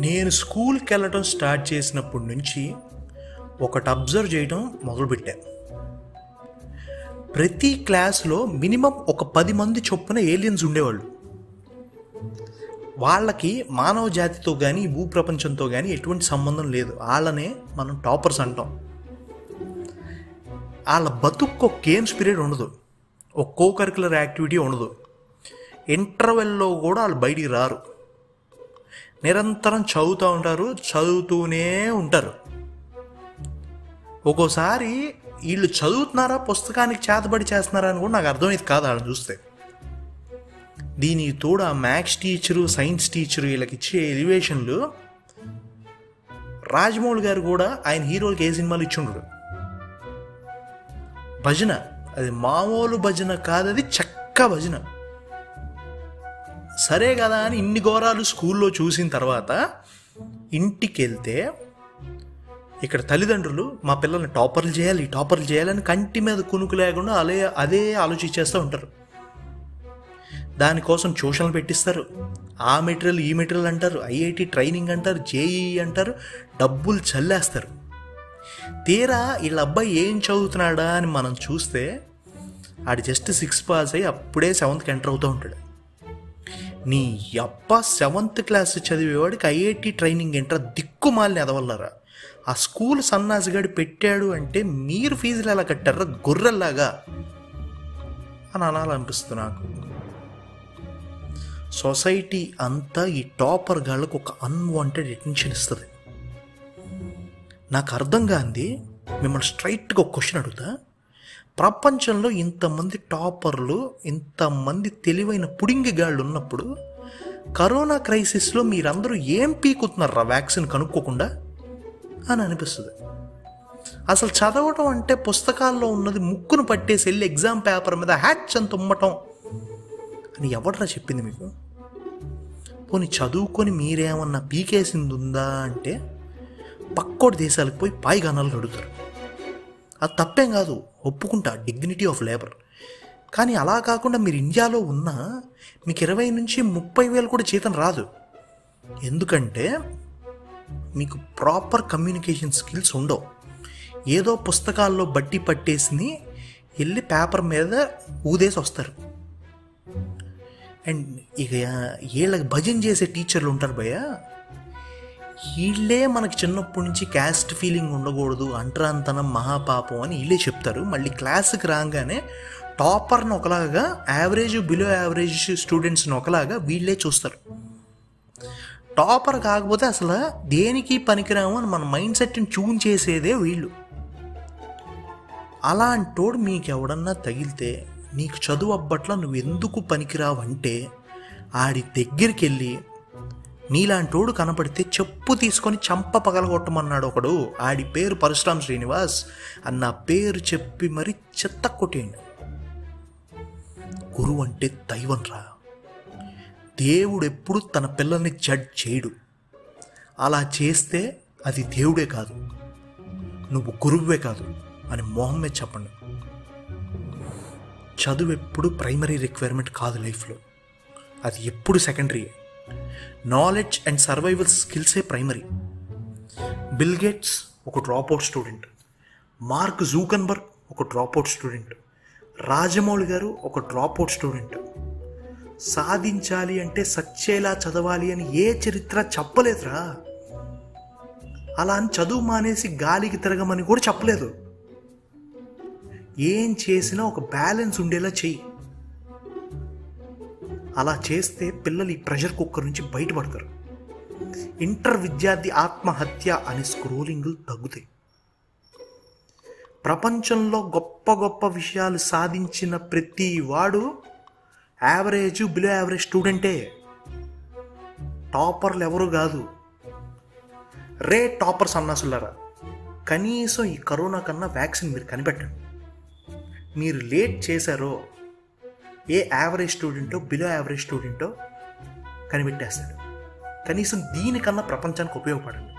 నేను స్కూల్కి వెళ్ళటం స్టార్ట్ చేసినప్పటి నుంచి ఒకటి అబ్జర్వ్ చేయడం మొదలుపెట్టాను ప్రతి క్లాస్లో మినిమం ఒక పది మంది చొప్పున ఏలియన్స్ ఉండేవాళ్ళు. వాళ్ళకి మానవ జాతితో కానీ భూప్రపంచంతో కానీ ఎటువంటి సంబంధం లేదు. వాళ్ళనే మనం టాపర్స్ అంటాం. వాళ్ళ బతుక్కు గేమ్స్ పీరియడ్ ఉండదు. ఒక కరికులర్ యాక్టివిటీ ఉండదు. ఇంటర్వెల్లో కూడా వాళ్ళు బయటికి రారు. నిరంతరం చదువుతూ ఉంటారు చదువుతూనే ఉంటారు. ఒక్కోసారి వీళ్ళు చదువుతున్నారా పుస్తకానికి చేతబడి చేస్తున్నారా అని కూడా నాకు అర్థమైంది కాదు వాళ్ళని చూస్తే. దీనికి తోడు ఆ మ్యాథ్స్ టీచరు సైన్స్ టీచరు వీళ్ళకి ఇచ్చే ఎలివేషన్లు రాజమౌళి గారు కూడా ఆయన హీరోకి ఏ సినిమాలు ఇచ్చిండ్రు. భజన అది మామూలు భజన కాదు అది చక్క భజన. సరే కదా అని ఇన్ని ఘోరాలు స్కూల్లో చూసిన తర్వాత ఇంటికి వెళ్తే ఇక్కడ తల్లిదండ్రులు మా పిల్లల్ని టాపర్లు చేయాలి టాపర్లు చేయాలని కంటి మీద కునుకు లేకుండా అదే అదే ఆలోచించేస్తూ ఉంటారు. దానికోసం ట్యూషన్లు పెట్టిస్తారు. ఆ మెటీరియల్ ఈ మెటీరియల్ అంటారు ఐఐటి ట్రైనింగ్ అంటారు జేఈ అంటారు డబ్బులు చల్లేస్తారు. తీరా వీళ్ళ అబ్బాయి ఏం చదువుతున్నాడా అని మనం చూస్తే ఆడు జస్ట్ సిక్స్ పాస్ అయ్యి అప్పుడే సెవెంత్కి ఎంటర్ అవుతూ ఉంటాడు. నీ అప్ప సెవెంత్ క్లాస్ చదివేవాడికి ఐఐటి ట్రైనింగ్ ఎంటర్ దిక్కుమాలిని ఎదవల్లరా? ఆ స్కూల్ సన్నాసిగాడు పెట్టాడు అంటే మీరు ఫీజులు ఎలా కట్టారా? గొర్రెల్లాగా అని అనాలనిపిస్తుంది నాకు. సొసైటీ అంతా ఈ టాపర్ గాళ్ళకు ఒక అన్వాంటెడ్ అటెన్షన్ ఇస్తుంది. నాకు అర్థం కాంది మిమ్మల్ని స్ట్రైట్గా ఒక క్వశ్చన్ అడుగుతా. ప్రపంచంలో ఇంతమంది టాపర్లు ఇంతమంది తెలివైన పుడింగిగాళ్ళు ఉన్నప్పుడు కరోనా క్రైసిస్లో మీరందరూ ఏం పీకుతున్నారా వ్యాక్సిన్ కనుక్కోకుండా అని అనిపిస్తుంది. అసలు చదవటం అంటే పుస్తకాల్లో ఉన్నది ముక్కును పట్టేసి వెళ్ళి ఎగ్జామ్ పేపర్ మీద హ్యాచ్ అని తుమ్మటం అని ఎవడరా చెప్పింది మీకు? పోనీ చదువుకొని మీరేమన్నా పీకేసింది ఉందా అంటే పక్కోటి దేశాలకు పోయి పాయిగానాలు అడుగుతారు అది తప్పేం కాదు. ఒప్పుకుంటా డిగ్నిటీ ఆఫ్ లేబర్ కానీ అలా కాకుండా మీరు ఇండియాలో ఉన్నా మీకు ఇరవై నుంచి ముప్పై వేలు కూడా జీతం రాదు. ఎందుకంటే మీకు ప్రాపర్ కమ్యూనికేషన్ స్కిల్స్ ఉండవు. ఏదో పుస్తకాల్లో బట్టి పట్టేసి వెళ్ళి పేపర్ మీద ఊదేసి వస్తారు. అండ్ ఇక వీళ్ళకి భజన చేసే టీచర్లు ఉంటారు భయ్యా. వీళ్ళే మనకి చిన్నప్పటి నుంచి క్యాస్ట్ ఫీలింగ్ ఉండకూడదు అంటరాంతనం మహాపాపం అని వీళ్ళే చెప్తారు. మళ్ళీ క్లాస్కి రాగానే టాపర్ని ఒకలాగా యావరేజ్ బిలో యావరేజ్ స్టూడెంట్స్ని ఒకలాగా వీళ్ళే చూస్తారు. టాపర్ కాకపోతే అసలు దేనికి పనికిరాము అని మన మైండ్ సెట్ని ట్యూన్ చేసేదే వీళ్ళు. అలాంటోడు మీకు ఎవడన్నా తగిలితే నీకు చదువు అబ్బట్ల నువ్వు ఎందుకు పనికిరావంటే ఆడి దగ్గరికి వెళ్ళి నీలాంటోడు కనపడితే చెప్పు తీసుకొని చంప పగలగొట్టమన్నాడు ఒకడు. ఆడి పేరు పరశురామ్ శ్రీనివాస్. అన్న పేరు చెప్పి మరి చెత్త కొట్టేయండి. గురువు అంటే దైవం రా. దేవుడు ఎప్పుడు తన పిల్లల్ని జడ్జ్ చేయడు. అలా చేస్తే అది దేవుడే కాదు. నువ్వు గురువే కాదు అని మొహమ్మే మీద చెప్పండి. చదువు ఎప్పుడు ప్రైమరీ రిక్వైర్మెంట్ కాదు లైఫ్లో. అది ఎప్పుడు సెకండరీ నాలెడ్జ్ అండ్ సర్వైవల్ స్కిల్సే ప్రైమరీ బిల్ గేట్స్ ఒక drop out student Mark Zuckerberg ఒక డ్రాప్ అవుట్ స్టూడెంట్ రాజమౌళి గారు ఒక డ్రాప్ అవుట్ స్టూడెంట్ సాధించాలి అంటే సచ్చేలా చదవాలి అని ఏ చరిత్ర చెప్పలేదురా. అలా అని చదువు మానేసి గాలికి తిరగమని కూడా చెప్పలేదు. ఏం చేసినా ఒక బ్యాలెన్స్ ఉండేలా చెయ్యి. అలా చేస్తే పిల్లలు ఈ ప్రెషర్ కుక్కర్ నుంచి బయటపడతారు. ఇంటర్ విద్యార్థి ఆత్మహత్య అనే స్క్రోలింగ్లు తగ్గుతాయి. ప్రపంచంలో గొప్ప గొప్ప విషయాలు సాధించిన ప్రతి వాడు యావరేజ్ బిలో యావరేజ్ స్టూడెంటే. టాపర్లు ఎవరు కాదు. రే టాపర్స్ అన్నాసులారా కనీసం ఈ కరోనా కన్నా వ్యాక్సిన్ మీరు కనిపెట్టండి. మీరు లేట్ చేశారో ఏ యావరేజ్ స్టూడెంటో బిలో యావరేజ్ స్టూడెంటో కనిపెట్టేస్తాడు. కనీసం దీనికన్నా ప్రపంచానికి ఉపయోగపడండి.